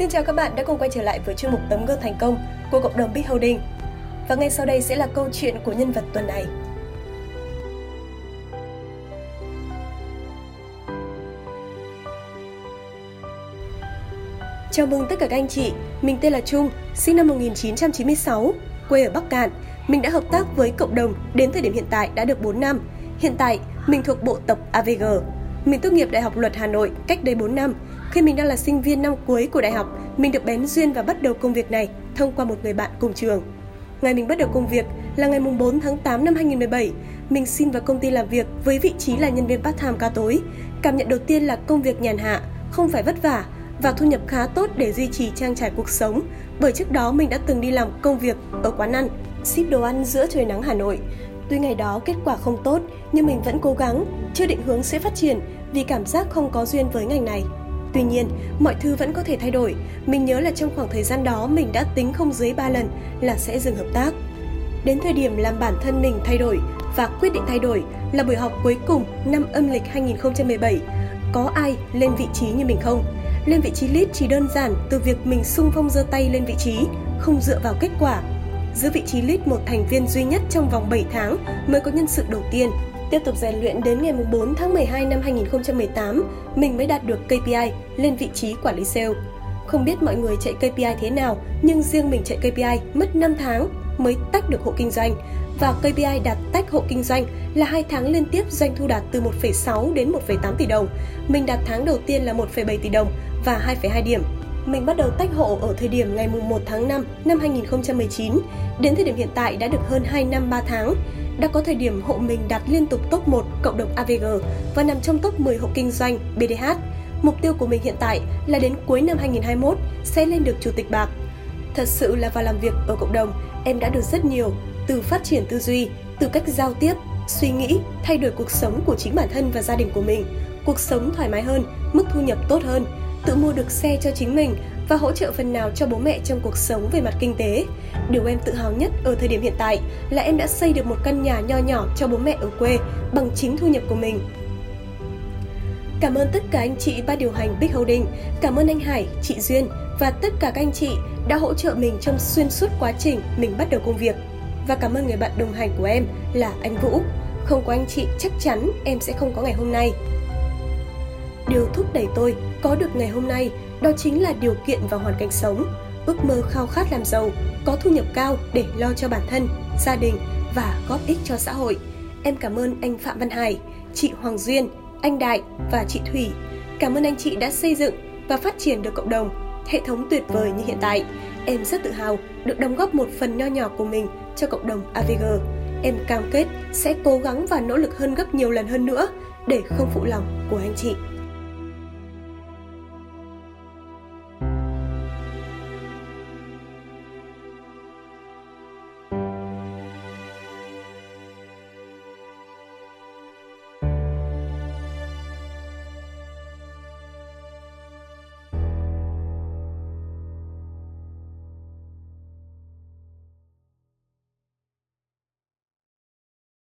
Xin chào các bạn đã cùng quay trở lại với chuyên mục tấm gương thành công của cộng đồng Big Holding. Và ngay sau đây sẽ là câu chuyện của nhân vật tuần này. Chào mừng tất cả các anh chị, mình tên là Trung, sinh năm 1996, quê ở Bắc Cạn. Mình đã hợp tác với cộng đồng đến thời điểm hiện tại đã được 4 năm. Hiện tại, mình thuộc bộ tộc AVG. Mình tốt nghiệp Đại học Luật Hà Nội cách đây 4 năm. Khi mình đang là sinh viên năm cuối của đại học, mình được bén duyên và bắt đầu công việc này thông qua một người bạn cùng trường. Ngày mình bắt đầu công việc là ngày 4 tháng 8 năm 2017. Mình xin vào công ty làm việc với vị trí là nhân viên part-time ca tối. Cảm nhận đầu tiên là công việc nhàn hạ, không phải vất vả và thu nhập khá tốt để duy trì trang trải cuộc sống. Bởi trước đó mình đã từng đi làm công việc ở quán ăn, ship đồ ăn giữa trời nắng Hà Nội. Tuy ngày đó kết quả không tốt, nhưng mình vẫn cố gắng, chưa định hướng sẽ phát triển vì cảm giác không có duyên với ngành này. Tuy nhiên, mọi thứ vẫn có thể thay đổi. Mình nhớ là trong khoảng thời gian đó mình đã tính không dưới 3 lần là sẽ dừng hợp tác. Đến thời điểm làm bản thân mình thay đổi và quyết định thay đổi là buổi họp cuối cùng năm âm lịch 2017. Có ai lên vị trí như mình không? Lên vị trí lead chỉ đơn giản từ việc mình sung phong giơ tay lên vị trí, không dựa vào kết quả. Giữ vị trí lead một thành viên duy nhất trong vòng 7 tháng mới có nhân sự đầu tiên Tiếp tục rèn luyện đến ngày 4 tháng 12 năm 2018, mình mới đạt được KPI lên vị trí quản lý sale. Không biết mọi người chạy KPI thế nào, nhưng riêng mình chạy KPI mất 5 tháng mới tách được hộ kinh doanh và KPI đạt tách hộ kinh doanh là hai tháng liên tiếp doanh thu đạt từ 1,6 đến 1,8 tỷ đồng. Mình đạt tháng đầu tiên là 1,7 tỷ đồng và 2,2 điểm. Mình bắt đầu tách hộ ở thời điểm ngày 1 tháng 5 năm 2019, đến thời điểm hiện tại đã được hơn 2 năm 3 tháng đã có thời điểm hộ mình đạt liên tục top 1 cộng đồng AVG và nằm trong top 10 hộ kinh doanh BDH. Mục tiêu của mình hiện tại là đến cuối năm 2021 sẽ lên được chủ tịch bạc. Thật sự là vào làm việc ở cộng đồng, em đã được rất nhiều, từ phát triển tư duy, từ cách giao tiếp, suy nghĩ, thay đổi cuộc sống của chính bản thân và gia đình của mình, cuộc sống thoải mái hơn, mức thu nhập tốt hơn, tự mua được xe cho chính mình và hỗ trợ phần nào cho bố mẹ trong cuộc sống về mặt kinh tế. Điều em tự hào nhất ở thời điểm hiện tại là em đã xây được một căn nhà nho nhỏ cho bố mẹ ở quê bằng chính thu nhập của mình. Cảm ơn tất cả anh chị ban điều hành Big Holding, cảm ơn anh Hải, chị Duyên và tất cả các anh chị đã hỗ trợ mình trong xuyên suốt quá trình mình bắt đầu công việc. Và cảm ơn người bạn đồng hành của em là anh Vũ. Không có anh chị chắc chắn em sẽ không có ngày hôm nay. Điều thúc đẩy tôi có được ngày hôm nay đó chính là điều kiện và hoàn cảnh sống, ước mơ khao khát làm giàu, có thu nhập cao để lo cho bản thân, gia đình và góp ích cho xã hội. Em cảm ơn anh Phạm Văn Hải, chị Hoàng Duyên, anh Đại và chị Thủy. Cảm ơn anh chị đã xây dựng và phát triển được cộng đồng, hệ thống tuyệt vời như hiện tại. Em rất tự hào được đóng góp một phần nho nhỏ của mình cho cộng đồng AVG. Em cam kết sẽ cố gắng và nỗ lực hơn gấp nhiều lần hơn nữa để không phụ lòng của anh chị.